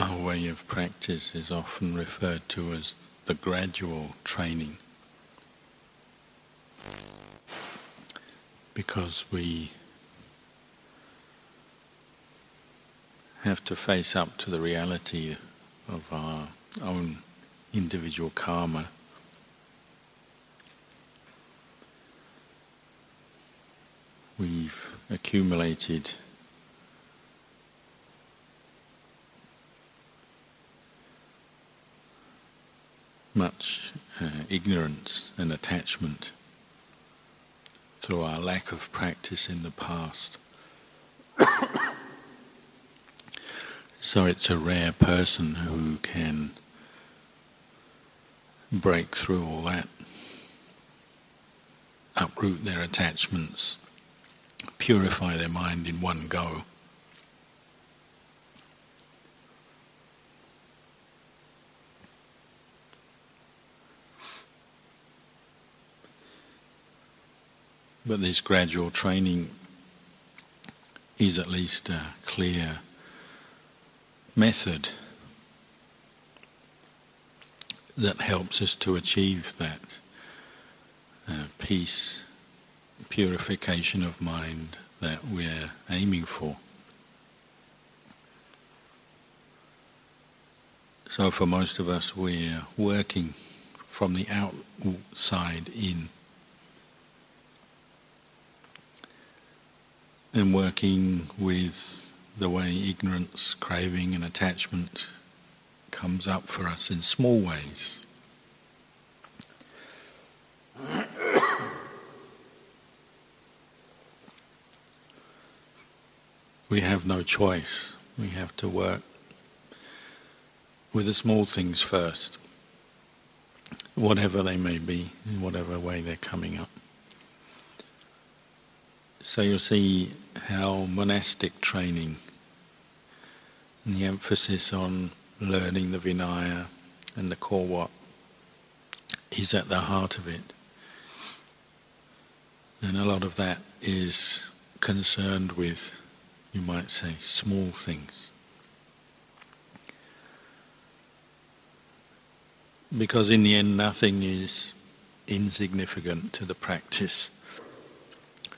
our way of practice is often referred to as the gradual training because we have to face up to the reality of our own individual karma. We've accumulated much uh, ignorance and attachment through our lack of practice in the past. so it's a rare person who can break through all that, uproot their attachments, purify their mind in one go. But this gradual training is at least a clear method that helps us to achieve that uh, peace, purification of mind that we're aiming for. So for most of us, we're working from the outside in. And working with the way ignorance, craving and attachment comes up for us in small ways. we have no choice. We have to work with the small things first, whatever they may be, in whatever way they're coming up. So you'll see how monastic training and the emphasis on learning the Vinaya and the core is at the heart of it. And a lot of that is concerned with, you might say, small things. Because in the end, nothing is insignificant to the practice.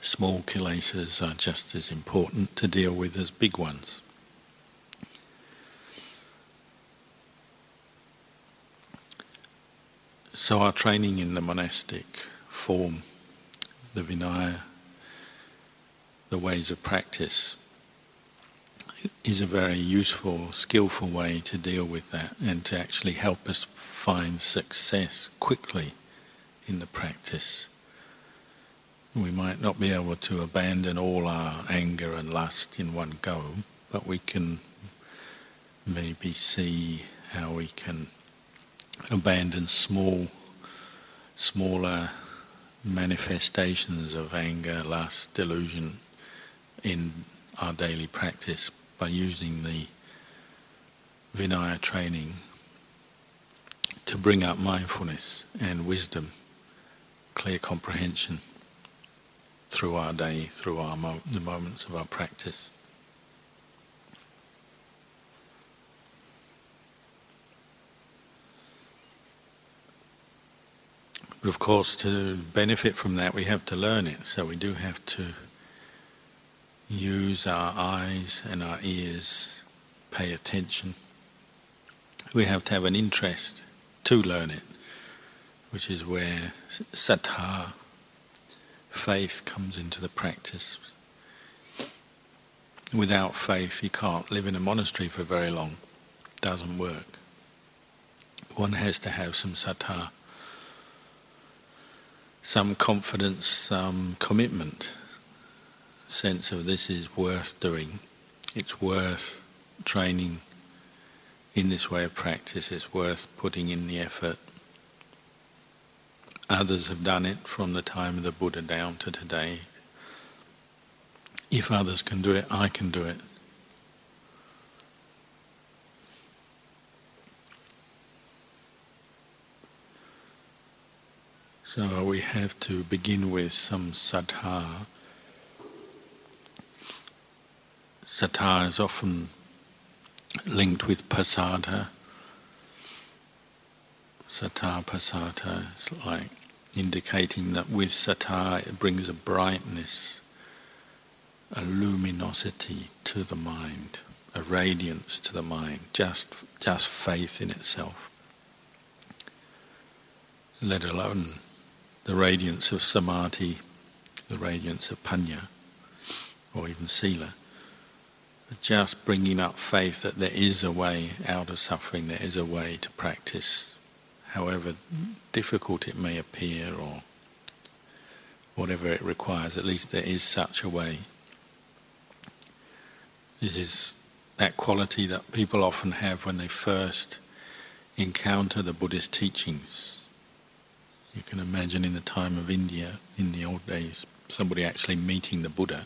Small kilesas are just as important to deal with as big ones. So our training in the monastic form, the Vinaya, the ways of practice, is a very useful, skillful way to deal with that and to actually help us find success quickly in the practice. We might not be able to abandon all our anger and lust in one go, but we can maybe see how we can abandon small, smaller manifestations of anger, lust, delusion in our daily practice by using the Vinaya training to bring up mindfulness and wisdom, clear comprehension through our day, through our mo- the moments of our practice. But of course, to benefit from that, we have to learn it. So we do have to use our eyes and our ears, pay attention. We have to have an interest to learn it, which is where saddha, faith, comes into the practice. Without faith, you can't live in a monastery for very long. Doesn't work. One has to have some saddha some confidence, some commitment, sense of this is worth doing, it's worth training in this way of practice, it's worth putting in the effort. Others have done it from the time of the Buddha down to today. If others can do it, I can do it. So we have to begin with some saddha. Saddha is often linked with pasada. Saddha pasada is like indicating that with saddha it brings a brightness, a luminosity to the mind, a radiance to the mind, just, just faith in itself. Let alone the radiance of samadhi, the radiance of panya, or even sila. Just bringing up faith that there is a way out of suffering, there is a way to practice however difficult it may appear or whatever it requires, at least there is such a way. This is that quality that people often have when they first encounter the Buddhist teachings. You can imagine in the time of India, in the old days, somebody actually meeting the Buddha,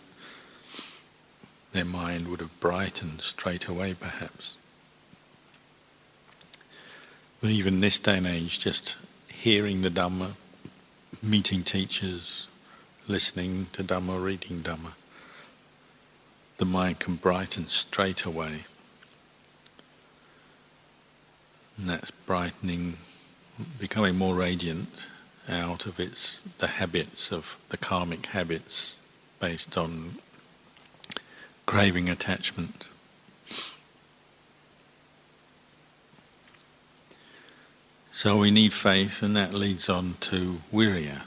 their mind would have brightened straight away perhaps. But even this day and age, just hearing the Dhamma, meeting teachers, listening to Dhamma, reading Dhamma, the mind can brighten straight away. And that's brightening, becoming more radiant out of its the habits of the karmic habits based on craving attachment. So we need faith, and that leads on to virya.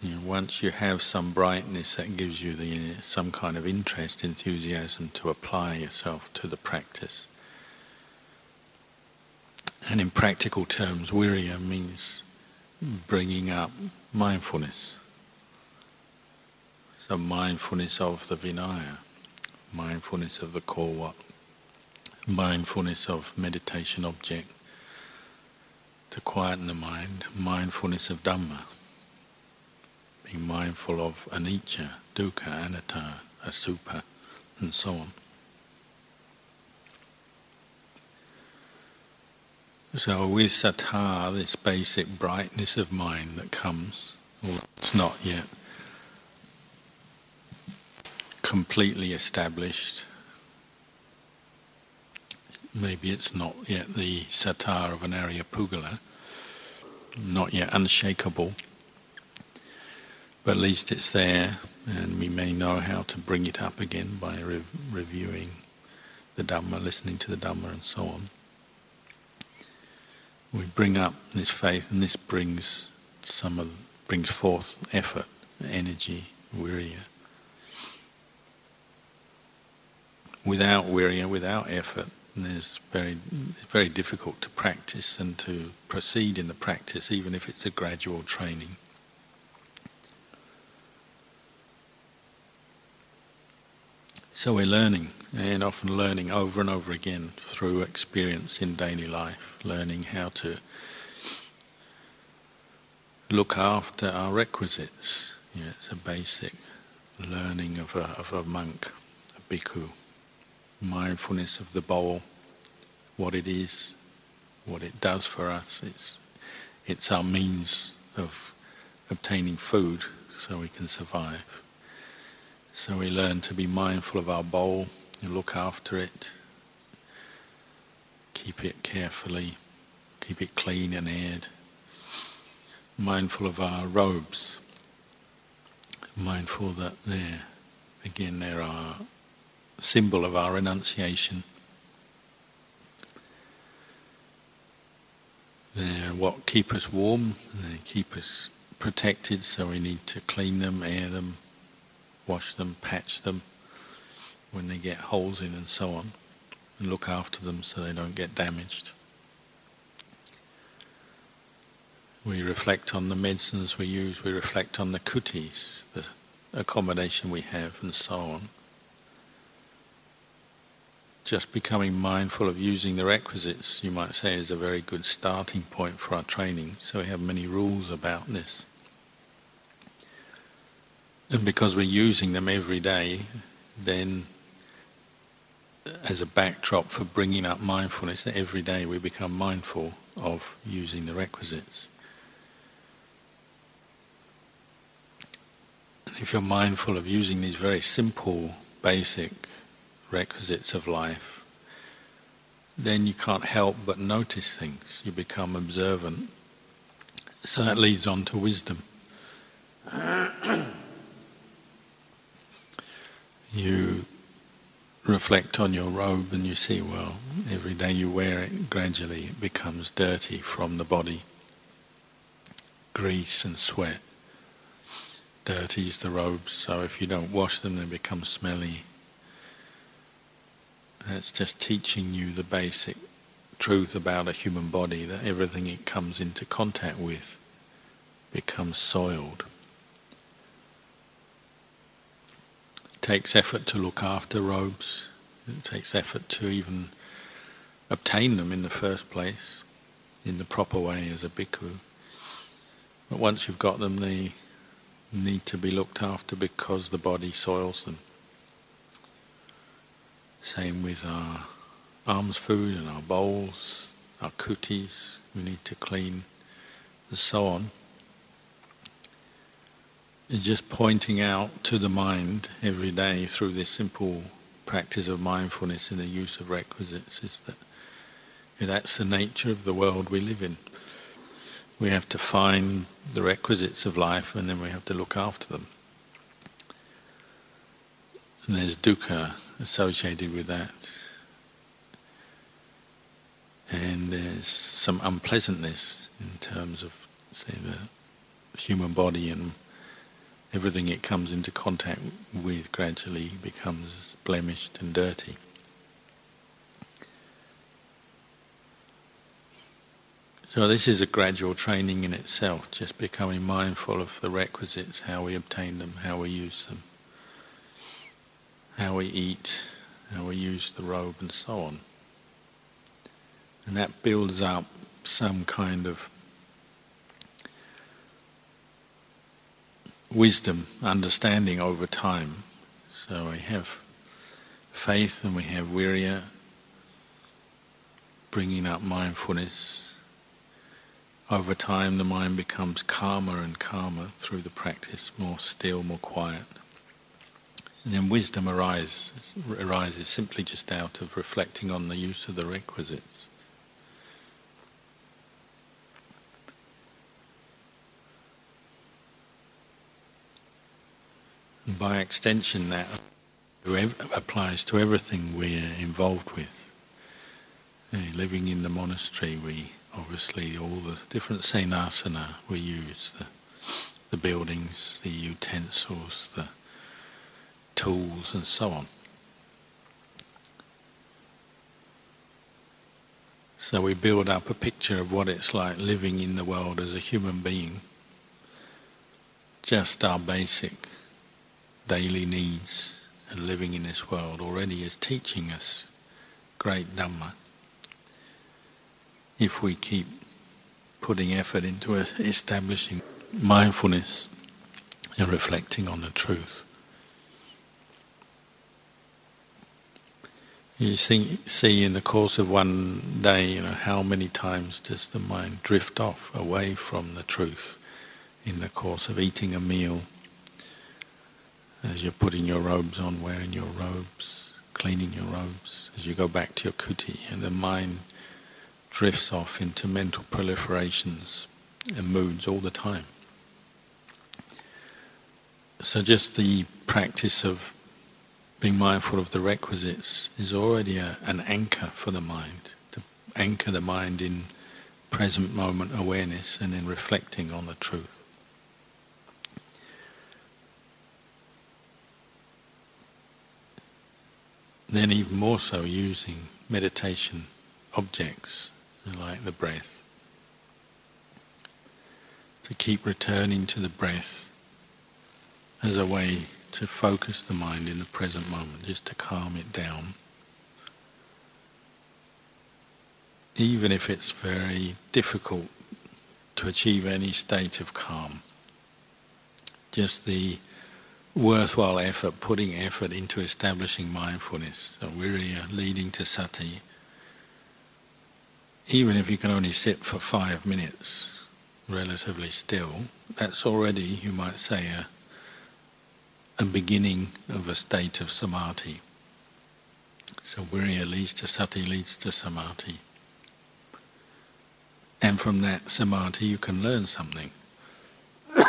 You know, once you have some brightness, that gives you the, some kind of interest, enthusiasm to apply yourself to the practice. And in practical terms, virya means bringing up mindfulness. So mindfulness of the Vinaya, mindfulness of the core mindfulness of meditation object, to quieten the mind, mindfulness of Dhamma, being mindful of anicca, dukkha, anatta, asubha, and so on. So with saddha, this basic brightness of mind that comes, or it's not yet completely established. Maybe it's not yet the saddha of an Ariyapuggala, not yet unshakable, but at least it's there, and we may know how to bring it up again by rev- reviewing the Dhamma, listening to the Dhamma, and so on. We bring up this faith, and this brings some of brings forth effort, energy, virya. Without virya, without effort, it's very, very difficult to practice and to proceed in the practice, even if it's a gradual training. So we're learning, and often learning over and over again through experience in daily life, learning how to look after our requisites. Yeah, it's a basic learning of a, of a monk, a bhikkhu mindfulness of the bowl, what it is, what it does for us. It's, it's our means of obtaining food so we can survive. So we learn to be mindful of our bowl and look after it, keep it carefully, keep it clean and aired. Mindful of our robes, mindful that there, again, there are symbol of our renunciation. They're what keep us warm, they keep us protected, so we need to clean them, air them, wash them, patch them when they get holes in and so on, and look after them so they don't get damaged. We reflect on the medicines we use, we reflect on the kutis, the accommodation we have, and so on just becoming mindful of using the requisites, you might say, is a very good starting point for our training. So we have many rules about this. And because we're using them every day, then as a backdrop for bringing up mindfulness, that every day we become mindful of using the requisites. And if you're mindful of using these very simple, basic requisites of life, then you can't help but notice things. You become observant. So that leads on to wisdom. you reflect on your robe and you see, well, every day you wear it, gradually it becomes dirty from the body. Grease and sweat dirties the robes, so if you don't wash them, they become smelly. That's just teaching you the basic truth about a human body that everything it comes into contact with becomes soiled. It takes effort to look after robes. It takes effort to even obtain them in the first place, in the proper way as a bhikkhu. But once you've got them, they need to be looked after because the body soils them. Same with our alms food and our bowls, our kutis, we need to clean, and so on. It's just pointing out to the mind every day through this simple practice of mindfulness and the use of requisites is that that's the nature of the world we live in. We have to find the requisites of life and then we have to look after them. And there's dukkha associated with that. And there's some unpleasantness in terms of, say, the human body and everything it comes into contact with gradually becomes blemished and dirty. So this is a gradual training in itself, just becoming mindful of the requisites, how we obtain them, how we use them, how we eat, how we use the robe and so on. And that builds up some kind of wisdom, understanding over time. So we have faith and we have virya, bringing up mindfulness, over time, the mind becomes calmer and calmer through the practice, more still, more quiet. And then wisdom arises, arises simply just out of reflecting on the use of the requisites. And by extension, that applies to everything we're involved with. living in the monastery, we obviously all the different senasana we use, the, the buildings, the utensils, the tools and so on. So we build up a picture of what it's like living in the world as a human being. Just our basic daily needs and living in this world already is teaching us great Dhamma if we keep putting effort into establishing mindfulness and reflecting on the truth. You see, see in the course of one day, you know, how many times does the mind drift off away from the truth in the course of eating a meal, as you're putting your robes on, wearing your robes, cleaning your robes, as you go back to your kuti, and the mind drifts off into mental proliferations and moods all the time. So just the practice of being mindful of the requisites is already a, an anchor for the mind, to anchor the mind in present moment awareness and in reflecting on the truth. Then even more so using meditation objects like the breath. To keep returning to the breath as a way to focus the mind in the present moment, just to calm it down. Even if it's very difficult to achieve any state of calm, just the worthwhile effort, putting effort into establishing mindfulness, so virya uh, leading to sati, even if you can only sit for five minutes, relatively still, that's already, you might say, a, a beginning of a state of samadhi. So Virya leads to Sati, leads to Samadhi. And from that Samadhi you can learn something.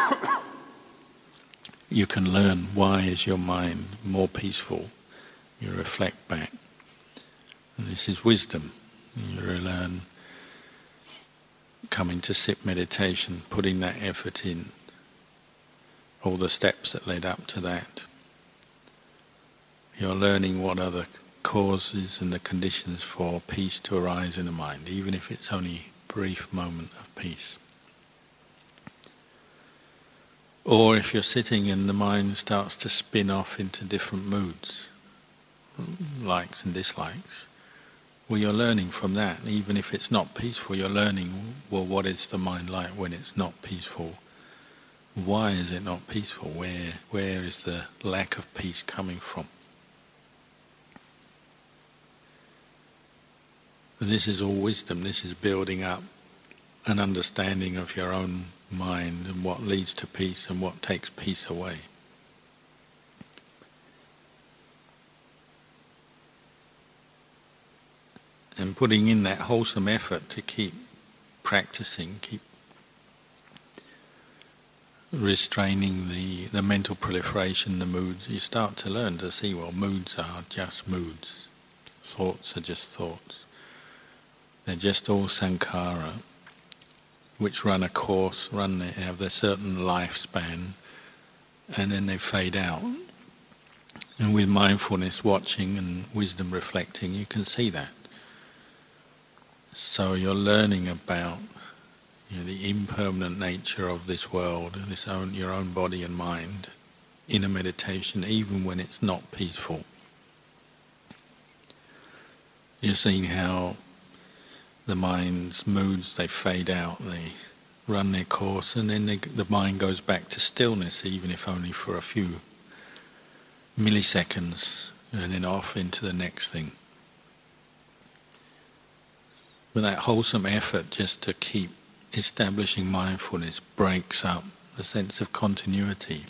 you can learn why is your mind more peaceful. You reflect back. And this is wisdom. You learn coming to sit meditation, putting that effort in, all the steps that led up to that. You're learning what are the causes and the conditions for peace to arise in the mind, even if it's only a brief moment of peace. Or if you're sitting and the mind starts to spin off into different moods, likes and dislikes, well, you're learning from that. Even if it's not peaceful, you're learning, well, what is the mind like when it's not peaceful? Why is it not peaceful? Where, where is the lack of peace coming from? This is all wisdom. This is building up an understanding of your own mind and what leads to peace and what takes peace away. And putting in that wholesome effort to keep practicing, keep restraining the, the mental proliferation, the moods, you start to learn to see, well, moods are just moods. Thoughts are just thoughts. They're just all sankhara, which run a course, run they have their certain lifespan, and then they fade out. And with mindfulness watching and wisdom reflecting, you can see that. So you're learning about you know, the impermanent nature of this world, this own your own body and mind, in a meditation, even when it's not peaceful. You're seeing how the mind's moods they fade out, they run their course, and then they, the mind goes back to stillness, even if only for a few milliseconds, and then off into the next thing. But that wholesome effort just to keep establishing mindfulness breaks up the sense of continuity.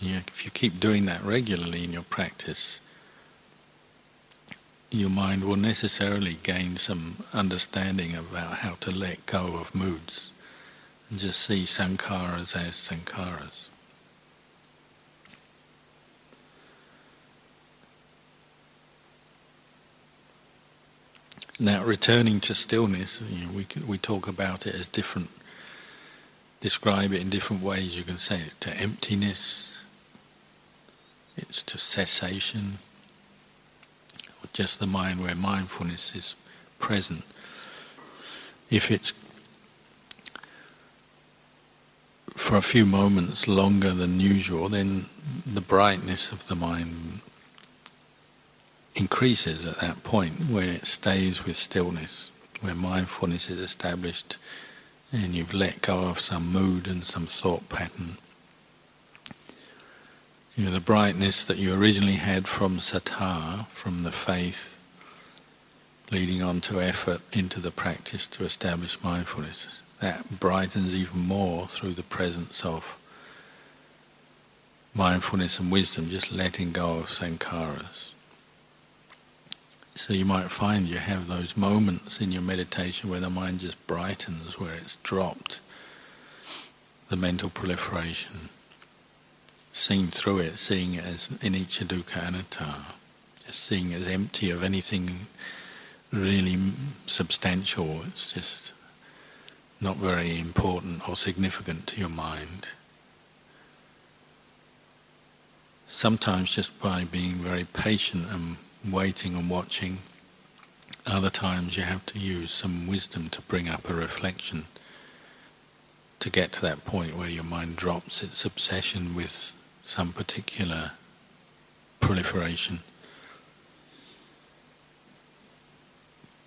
Yeah, if you keep doing that regularly in your practice, your mind will necessarily gain some understanding about how to let go of moods and just see sankharas as sankharas. Now, returning to stillness, you know, we can, we talk about it as different, describe it in different ways. You can say it's to emptiness, it's to cessation, or just the mind where mindfulness is present. If it's for a few moments longer than usual, then the brightness of the mind increases at that point when it stays with stillness, where mindfulness is established and you've let go of some mood and some thought pattern. You know, the brightness that you originally had from saddha, from the faith, leading on to effort into the practice to establish mindfulness, that brightens even more through the presence of mindfulness and wisdom, just letting go of sankharas. So you might find you have those moments in your meditation where the mind just brightens, where it's dropped the mental proliferation, seeing through it, seeing it as anicca dukkha anatta, just seeing it as empty of anything really substantial. It's just not very important or significant to your mind. Sometimes just by being very patient and waiting and watching. Other times you have to use some wisdom to bring up a reflection to get to that point where your mind drops its obsession with some particular proliferation.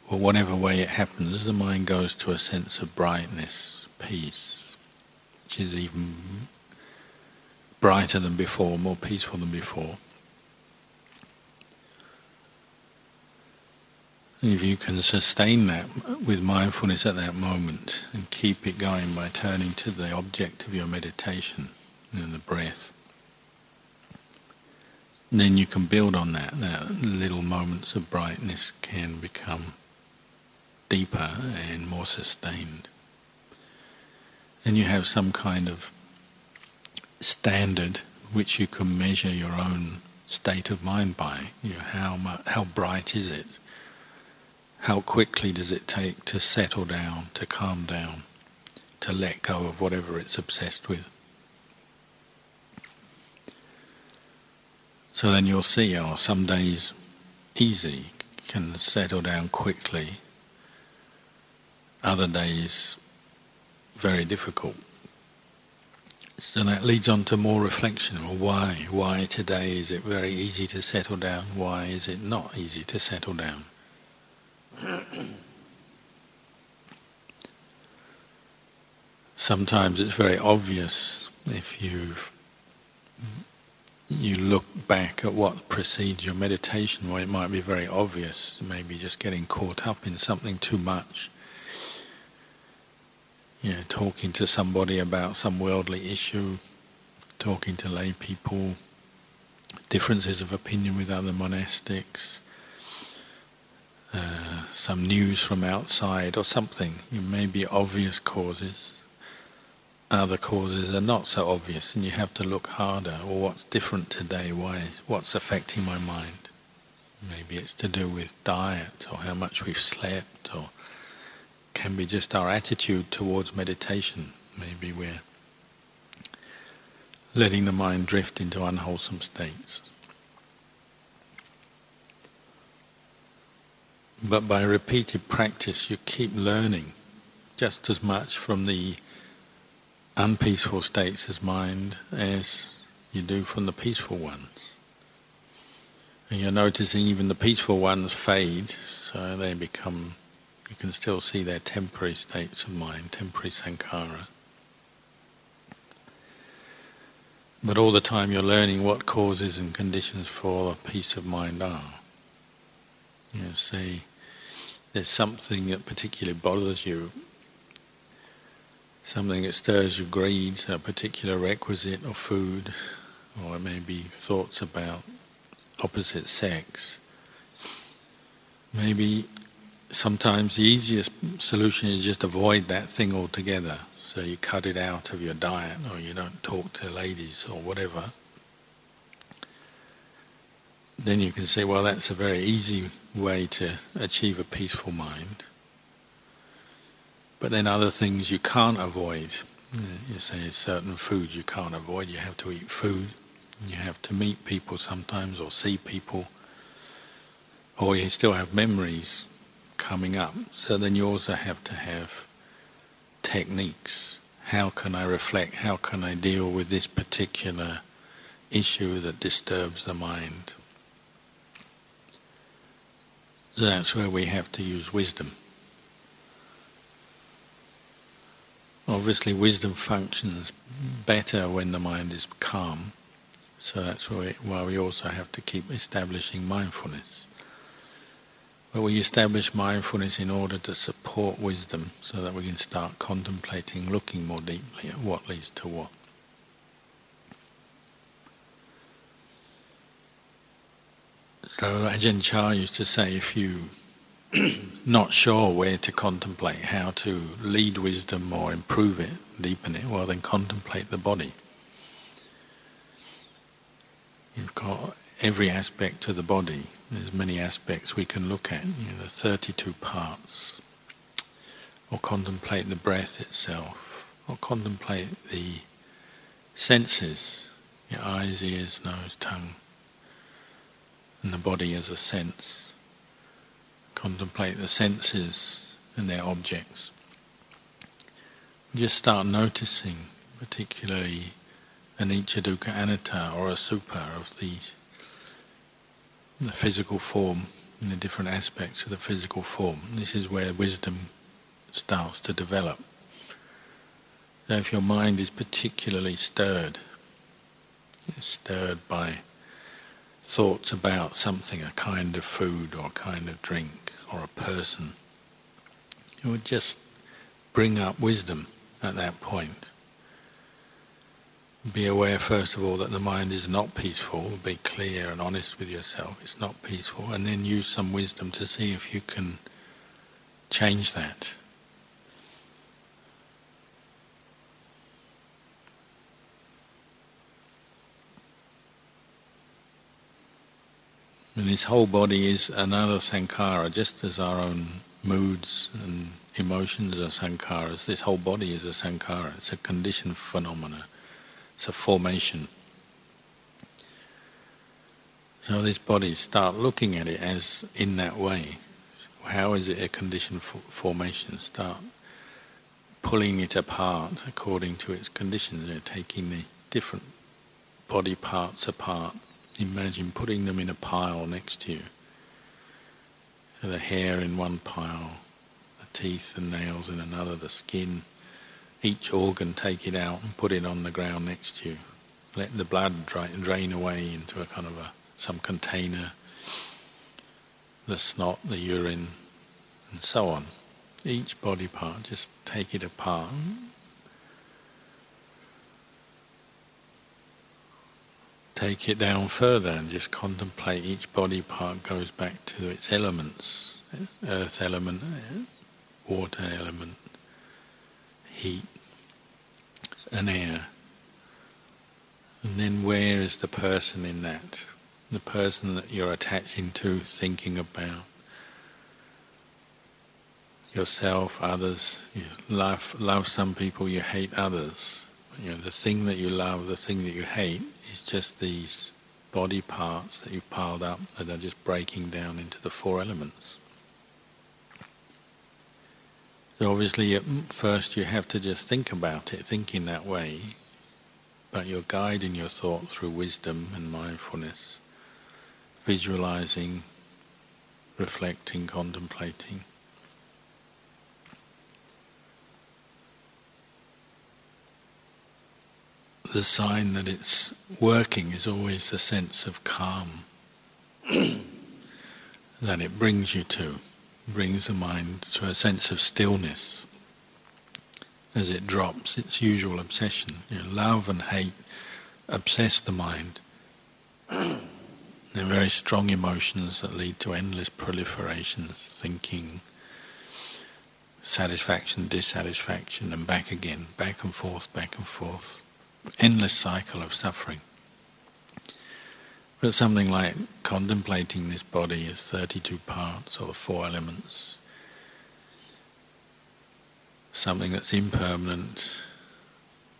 Or whatever way it happens, the mind goes to a sense of brightness, peace, which is even brighter than before, more peaceful than before. If you can sustain that with mindfulness at that moment and keep it going by turning to the object of your meditation, know, the breath, then you can build on that. That little moments of brightness can become deeper and more sustained. And you have some kind of standard which you can measure your own state of mind by. You know, how much, how bright is it? How quickly does it take to settle down, to calm down, to let go of whatever it's obsessed with? So then you'll see, oh, some days easy, can settle down quickly. Other days very difficult. So that leads on to more reflection. Well, why? Why today is it very easy to settle down? Why is it not easy to settle down? Sometimes it's very obvious if you you look back at what precedes your meditation, where it might be very obvious, maybe just getting caught up in something too much. You know, talking to somebody about some worldly issue, talking to lay people, differences of opinion with other monastics, uh, some news from outside or something. You may be obvious causes. Other causes are not so obvious, and you have to look harder. Or what's different today? Why? What's affecting my mind? Maybe it's to do with diet, or how much we've slept, or can be just our attitude towards meditation. Maybe we're letting the mind drift into unwholesome states. But by repeated practice, you keep learning just as much from the unpeaceful states of mind as you do from the peaceful ones. And you're noticing even the peaceful ones fade, so they become, you can still see their temporary states of mind, temporary sankhara. But all the time you're learning what causes and conditions for peace of mind are. You say, there's something that particularly bothers you, something that stirs your greed, a particular requisite of food, or it may be thoughts about opposite sex. Maybe sometimes the easiest solution is just avoid that thing altogether. So you cut it out of your diet, or you don't talk to ladies, or whatever. Then you can say, well, that's a very easy way to achieve a peaceful mind. But then other things you can't avoid. You say certain foods you can't avoid. You have to eat food. You have to meet people sometimes or see people. Or you still have memories coming up. So then you also have to have techniques. How can I reflect? How can I deal with this particular issue that disturbs the mind? That's where we have to use wisdom. Obviously, wisdom functions better when the mind is calm, so that's why we also have to keep establishing mindfulness. But we establish mindfulness in order to support wisdom so that we can start contemplating, looking more deeply at what leads to what. So Ajahn Chah used to say, if you not sure where to contemplate, how to lead wisdom or improve it, deepen it, well then contemplate the body. You've got every aspect of the body. There's many aspects we can look at, you know, the 32 parts. Or contemplate the breath itself. Or contemplate the senses, your eyes, ears, nose, tongue, and the body as a sense. Contemplate the senses and their objects. Just start noticing, particularly anicca, dukkha, anatta, asubha of these, the physical form and the different aspects of the physical form. This is where wisdom starts to develop. So if your mind is particularly stirred, stirred by thoughts about something, a kind of food or a kind of drink or a person, it would just bring up wisdom at that point. be aware first of all that the mind is not peaceful, be clear and honest with yourself, it's not peaceful, and then use some wisdom to see if you can change that. And this whole body is another sankhara, just as our own moods and emotions are sankharas. This whole body is a sankhara. It's a conditioned phenomena. It's a formation. So this body, start looking at it as in that way. How is it a conditioned formation? Start pulling it apart according to its conditions. You know, taking the different body parts apart Imagine putting them in a pile next to you. So the hair in one pile, the teeth and nails in another, the skin. Each organ, take it out and put it on the ground next to you. Let the blood drain away into a kind of a some container. The snot, the urine, and so on. Each body part, just take it apart take it down further and just contemplate each body part goes back to its elements earth element, water element, heat, and air. And then where is the person in that? The person that you're attaching to, thinking about. Yourself, others. You love, love some people, you hate others. You know, the thing that you love, the thing that you hate, is just these body parts that you've piled up that are just breaking down into the four elements. So obviously at first you have to just think about it, think in that way, but you're guiding your thought through wisdom and mindfulness, visualizing, reflecting, contemplating. The sign that it's working is always the sense of calm that it brings you to, brings the mind to a sense of stillness as it drops its usual obsession. You know, love and hate obsess the mind. They're very strong emotions that lead to endless proliferations, thinking, satisfaction, dissatisfaction, and back again, back and forth, back and forth endless cycle of suffering. But something like contemplating this body as 32 parts or four elements, something that's impermanent,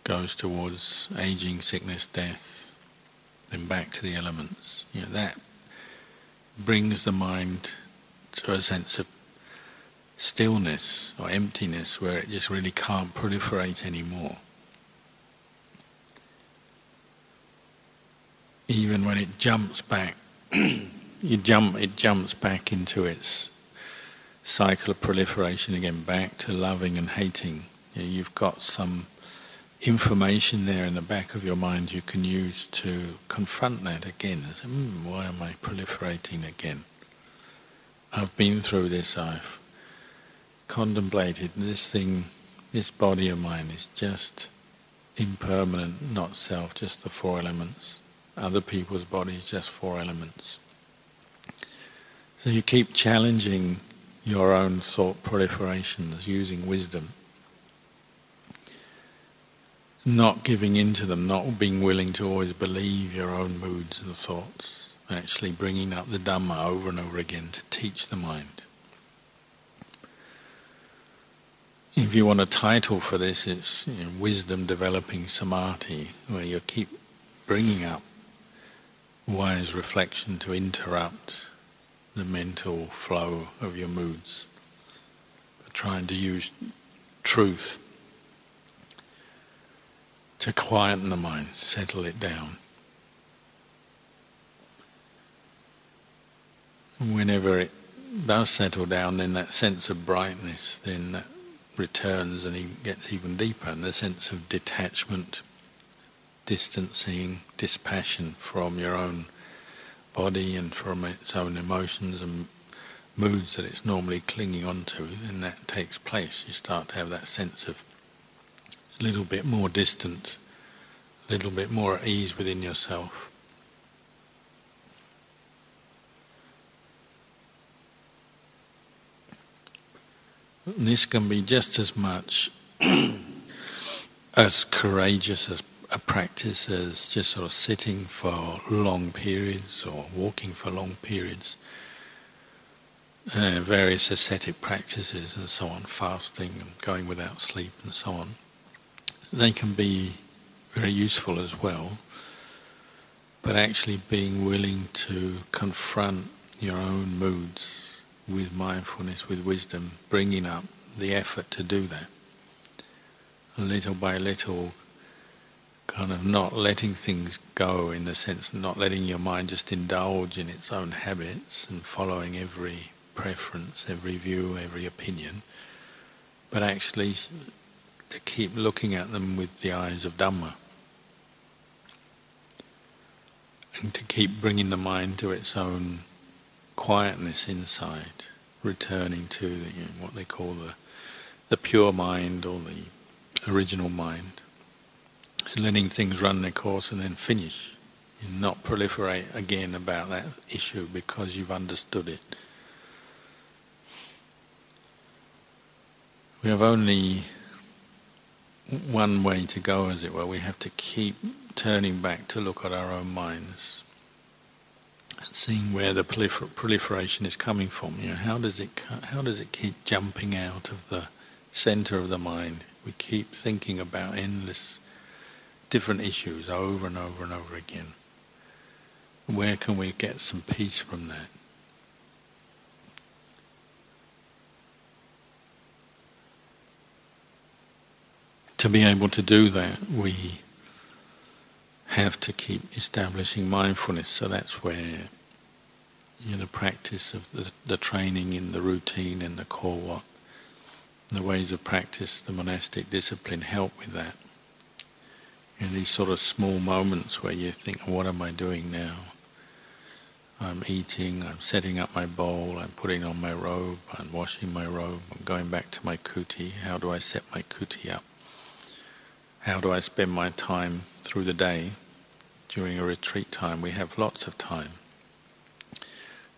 goes towards aging, sickness, death, then back to the elements. You know, that brings the mind to a sense of stillness or emptiness where it just really can't proliferate anymore. Even when it jumps back, you jump, it jumps back into its cycle of proliferation again, back to loving and hating. You you've got some information there in the back of your mind you can use to confront that again. Say, mm, why am I proliferating again? I've been through this. I've contemplated this thing. This body of mine is just impermanent, not self, just the four elements other people's bodies, just four elements. So you keep challenging your own thought proliferations using wisdom. Not giving in to them, not being willing to always believe your own moods and thoughts, actually bringing up the Dhamma over and over again to teach the mind. If you want a title for this, it's you know, Wisdom Developing Samadhi, where you keep bringing up wise reflection to interrupt the mental flow of your moods. Trying to use truth to quieten the mind, settle it down. Whenever it does settle down, then that sense of brightness then that returns and it gets even deeper, and the sense of detachment distancing, dispassion from your own body and from its own emotions and moods that it's normally clinging onto, then that takes place. You start to have that sense of a little bit more distant a little bit more at ease within yourself. This can be just as much as courageous as a practice as just sort of sitting for long periods or walking for long periods. Uh, various ascetic practices and so on, fasting and going without sleep and so on, they can be very useful as well. But actually being willing to confront your own moods with mindfulness, with wisdom, bringing up the effort to do that. Little by little, kind of not letting things go in the sense not letting your mind just indulge in its own habits and following every preference, every view, every opinion, but actually to keep looking at them with the eyes of Dhamma. And to keep bringing the mind to its own quietness inside, returning to the, you know, what they call the, the pure mind or the original mind, letting things run their course and then finish, and not proliferate again about that issue because you've understood it. We have only one way to go, as it were. We have to keep turning back to look at our own minds and seeing where the prolifer- proliferation is coming from. You know, how does it how does it keep jumping out of the center of the mind? We keep thinking about endless different issues over and over and over again. Where can we get some peace from that? To be able to do that, we have to keep establishing mindfulness. So that's where you know, the practice of the, the training in the routine and the core what, the ways of practice, the monastic discipline help with that. In these sort of small moments where you think, what am I doing now? I'm eating, I'm setting up my bowl, I'm putting on my robe, I'm washing my robe, I'm going back to my kuti. How do I set my kuti up? How do I spend my time through the day? During a retreat time, we have lots of time.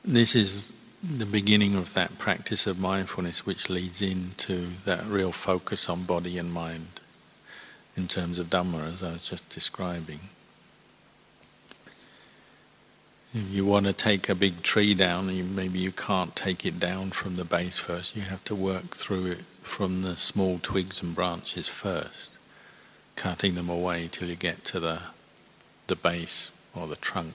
This is the beginning of that practice of mindfulness, which leads into that real focus on body and mind in terms of Dhamma, as I was just describing. If you want to take a big tree down, maybe you can't take it down from the base first. You have to work through it from the small twigs and branches first, cutting them away till you get to the, the base or the trunk.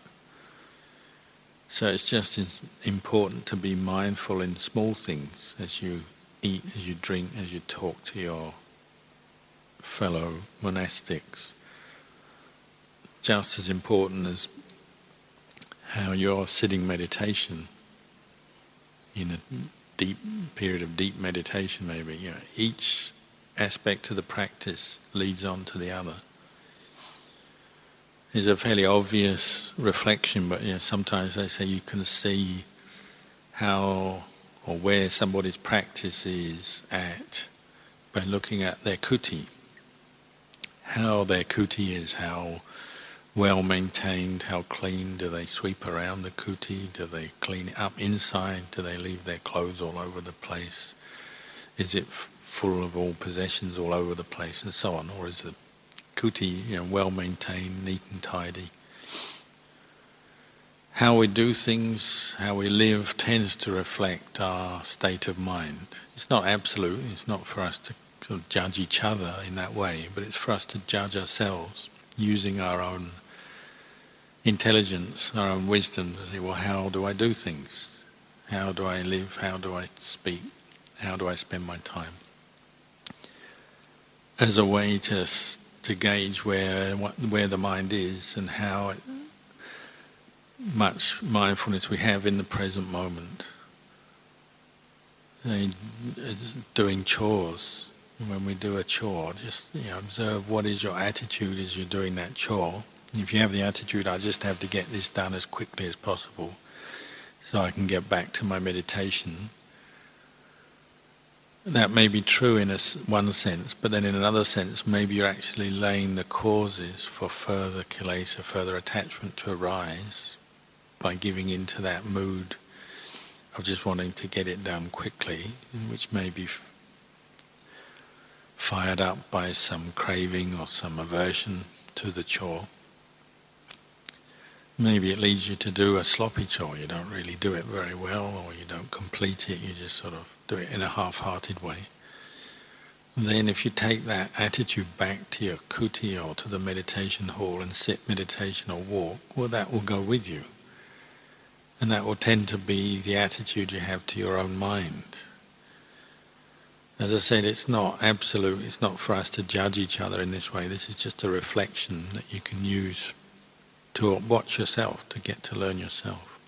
So it's just important to be mindful in small things as you eat, as you drink, as you talk to your fellow monastics. Just as important as how you're sitting meditation in a deep period of deep meditation maybe. You know, each aspect of the practice leads on to the other is a fairly obvious reflection, but yeah, sometimes they say you can see how or where somebody's practice is at by looking at their kuti. How their kuti is, how well maintained, how clean, do they sweep around the kuti, do they clean it up inside, do they leave their clothes all over the place, is it full of all possessions all over the place and so on, or is the kuti, you know, well maintained, neat and tidy. How we do things, how we live, tends to reflect our state of mind. It's not absolute, it's not for us to judge each other in that way, but it's for us to judge ourselves using our own intelligence, our own wisdom to say, well, how do I do things? How do I live? How do I speak? How do I spend my time? As a way to to gauge where where the mind is and how it, much mindfulness we have in the present moment. Uh, doing chores. When we do a chore, just you know, observe what is your attitude as you're doing that chore. If you have the attitude, I just have to get this done as quickly as possible, so I can get back to my meditation that may be true in a, one sense, but then in another sense, maybe you're actually laying the causes for further kilesa, further attachment to arise by giving into that mood of just wanting to get it done quickly, which may be fired up by some craving or some aversion to the chore. Maybe it leads you to do a sloppy chore. You don't really do it very well, or you don't complete it. You just sort of do it in a half-hearted way. And then, if you take that attitude back to your kuti or to the meditation hall and sit meditation or walk, well, that will go with you. And that will tend to be the attitude you have to your own mind. As I said, it's not absolute, it's not for us to judge each other in this way. This is just a reflection that you can use to watch yourself, to get to learn yourself.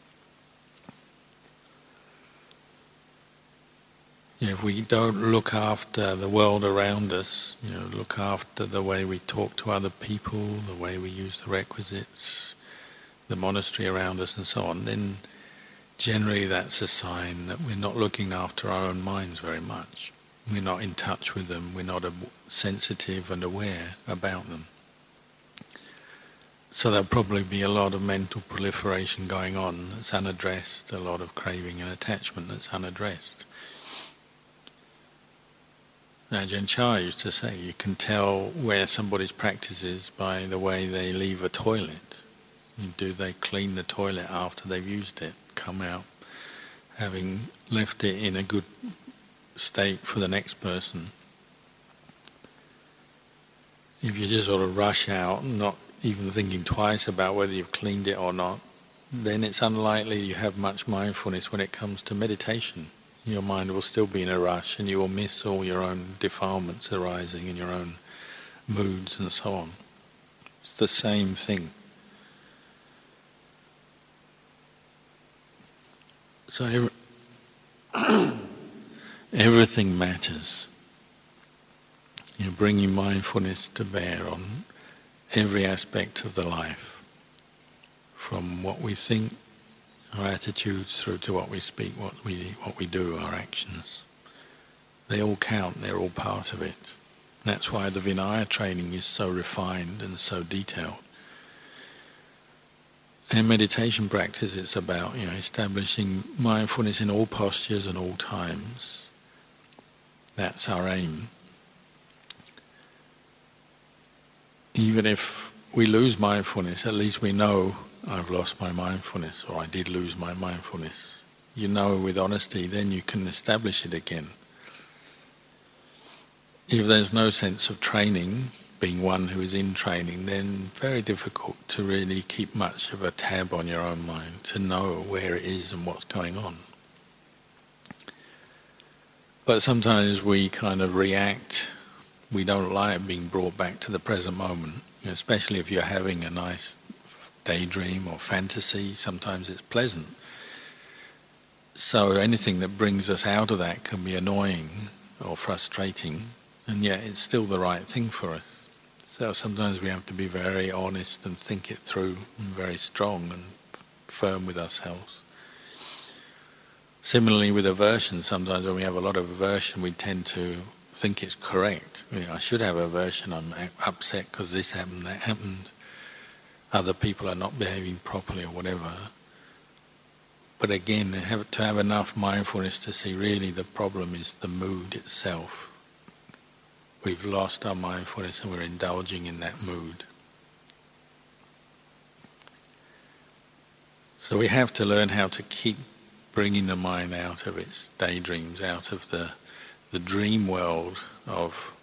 If we don't look after the world around us, you know, look after the way we talk to other people, the way we use the requisites, the monastery around us and so on, then generally that's a sign that we're not looking after our own minds very much. We're not in touch with them, we're not sensitive and aware about them. So there'll probably be a lot of mental proliferation going on that's unaddressed, a lot of craving and attachment that's unaddressed. Ajahn Chah used to say you can tell where somebody's practice is by the way they leave a toilet. Do they clean the toilet after they've used it, come out having left it in a good state for the next person? If you just sort of rush out, not even thinking twice about whether you've cleaned it or not, then it's unlikely you have much mindfulness when it comes to meditation. Your mind will still be in a rush and you will miss all your own defilements arising in your own moods and so on. It's the same thing. So every, everything matters. You're bringing mindfulness to bear on every aspect of the life, from what we think, our attitudes, through to what we speak, what we what we do, our actions. They all count. They're all part of it. That's why the Vinaya training is so refined and so detailed. In meditation practice, it's about you know establishing mindfulness in all postures and all times. That's our aim. even if we lose mindfulness, at least we know I've lost my mindfulness or I did lose my mindfulness. You know with honesty, then you can establish it again. If there's no sense of training, being one who is in training, then very difficult to really keep much of a tab on your own mind, to know where it is and what's going on. But sometimes we kind of react we don't like being brought back to the present moment, especially if you're having a nice daydream or fantasy. Sometimes it's pleasant. So anything that brings us out of that can be annoying or frustrating, and yet it's still the right thing for us. So sometimes we have to be very honest and think it through, and very strong and firm with ourselves. Similarly with aversion, sometimes when we have a lot of aversion, we tend to think it's correct. You know, I should have aversion. I'm upset because this happened, that happened. Other people are not behaving properly or whatever. But again, have, to have enough mindfulness to see really the problem is the mood itself. We've lost our mindfulness and we're indulging in that mood. So we have to learn how to keep bringing the mind out of its daydreams, out of the the dream world of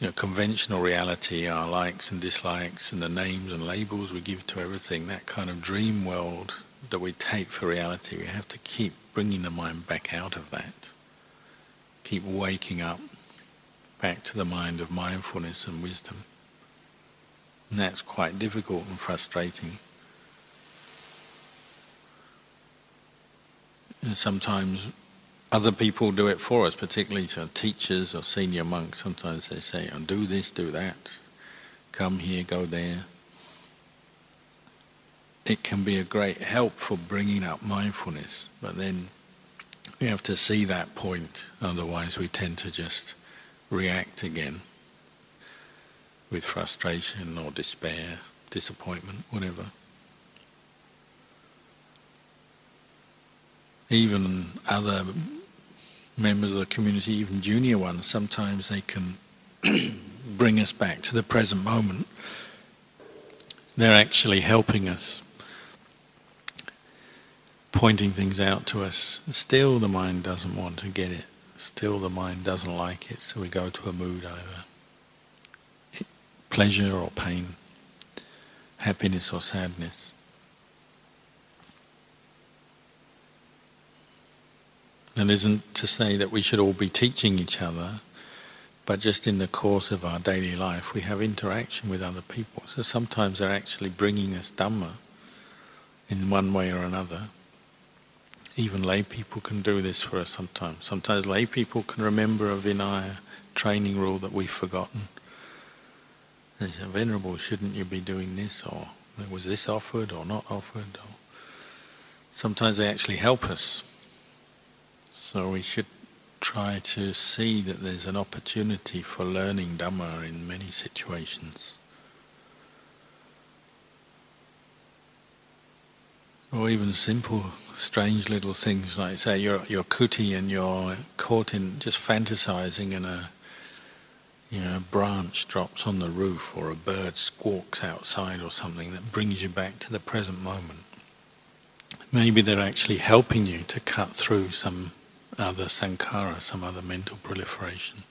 you know, conventional reality, our likes and dislikes, and the names and labels we give to everything, that kind of dream world that we take for reality, we have to keep bringing the mind back out of that. Keep waking up back to the mind of mindfulness and wisdom. And that's quite difficult and frustrating. Sometimes other people do it for us, particularly to teachers or senior monks. Sometimes they say, oh, do this, do that, come here, go there. It can be a great help for bringing up mindfulness, but then We have to see that point, otherwise we tend to just react again with frustration or despair, disappointment, whatever. Even other members of the community, even junior ones, sometimes they can bring us back to the present moment. They're actually helping us, pointing things out to us. Still, the mind doesn't want to get it. Still, the mind doesn't like it, so we go to a mood either pleasure or pain, happiness or sadness. And isn't to say that we should all be teaching each other, but just in the course of our daily life, we have interaction with other people. So sometimes they're actually bringing us Dhamma in one way or another. Even lay people can do this for us sometimes. Sometimes lay people can remember a Vinaya training rule that we've forgotten. They say, Venerable, shouldn't you be doing this? Or was this offered or not offered? Or sometimes they actually help us. So we should try to see that there's an opportunity for learning Dhamma in many situations. Or even simple, strange little things like, say, you're, you're kuti and you're caught in just fantasizing in a, you know, a branch drops on the roof or a bird squawks outside or something that brings you back to the present moment. Maybe they're actually helping you to cut through some other sankhara, some other mental proliferation.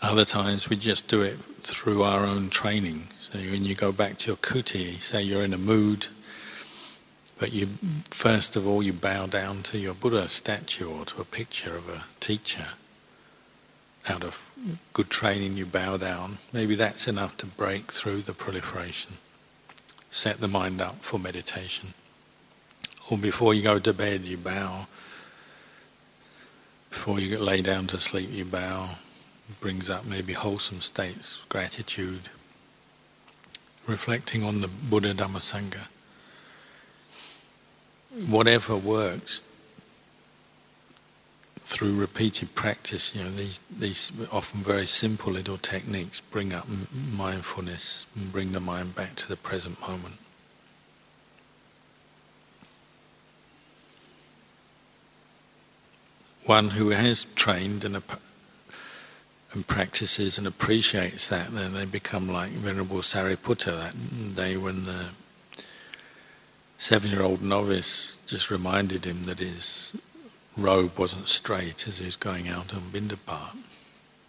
Other times we just do it through our own training. So when you go back to your kuti, say you're in a mood, but you first of all you bow down to your Buddha statue or to a picture of a teacher. Out of good training you bow down. Maybe that's enough to break through the proliferation. Set the mind up for meditation or before you go to bed you bow. Before you lay down to sleep you bow. It brings up maybe wholesome states, gratitude, reflecting on the Buddha Dhamma Sangha. Whatever works through repeated practice, you know, these, these often very simple little techniques bring up mindfulness and bring the mind back to the present moment. One who has trained and, and practices and appreciates that, then they become like Venerable Sariputta that day when the seven-year-old novice just reminded him that his robe wasn't straight as he was going out on Bindapat.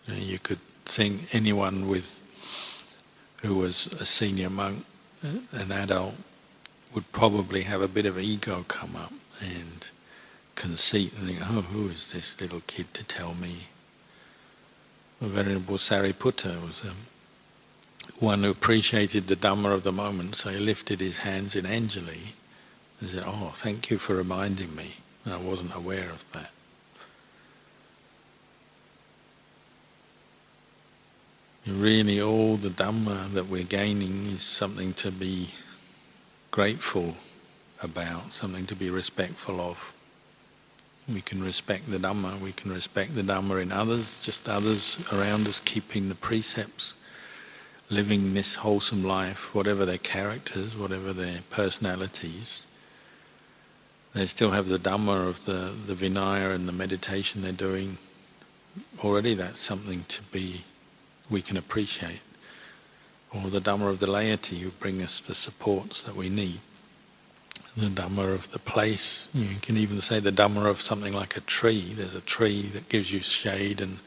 You could think anyone with who was a senior monk, uh, an adult, would probably have a bit of ego come up and conceit and think, oh, who is this little kid to tell me? The Venerable Sariputta was um, one who appreciated the Dhamma of the moment, so he lifted his hands in Anjali and said, oh, thank you for reminding me. I wasn't aware of that. Really, all the Dhamma that we're gaining is something to be grateful about, something to be respectful of. We can respect the Dhamma, we can respect the Dhamma in others, just others around us keeping the precepts, living this wholesome life, whatever their characters, whatever their personalities. They still have the Dhamma of the, the Vinaya and the meditation they're doing. Already that's something to be, we can appreciate. Or the Dhamma of the laity who bring us the supports that we need the Dhamma of the place. You can even say the Dhamma of something like a tree. There's a tree that gives you shade and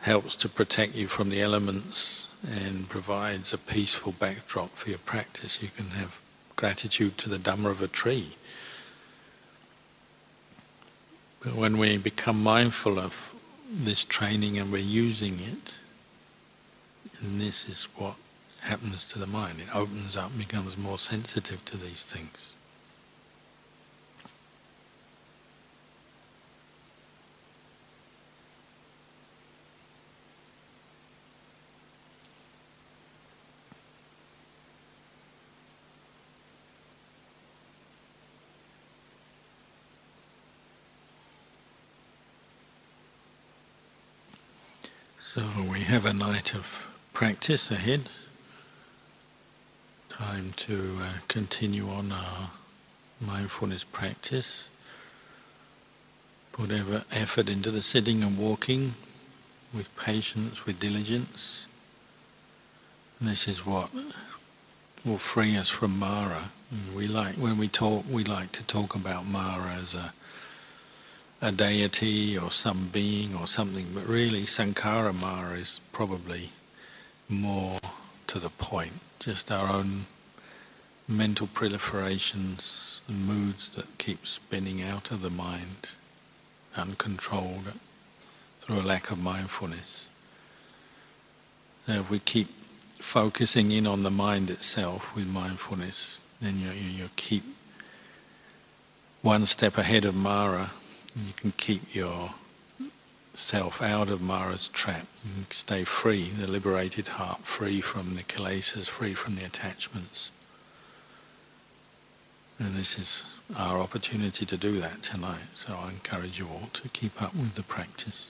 helps to protect you from the elements and provides a peaceful backdrop for your practice. You can have gratitude to the Dhamma of a tree. But when we become mindful of this training and we're using it, and this is what happens to the mind. It opens up, becomes more sensitive to these things. So we have a night of practice ahead. Time to uh, continue on our mindfulness practice. Put effort into the sitting and walking with patience, with diligence. And this is what will free us from Mara. We like when we talk, we like to talk about Mara as a a deity or some being or something, but really Sankhara Mara is probably more to the point. Just our own mental proliferations and moods that keep spinning out of the mind, uncontrolled through a lack of mindfulness. So if we keep focusing in on the mind itself with mindfulness, then you, you, you keep one step ahead of Mara and you can keep your self out of Mara's trap. Stay free, the liberated heart, free from the kilesas, free from the attachments. And this is our opportunity to do that tonight. So I encourage you all to keep up with the practice.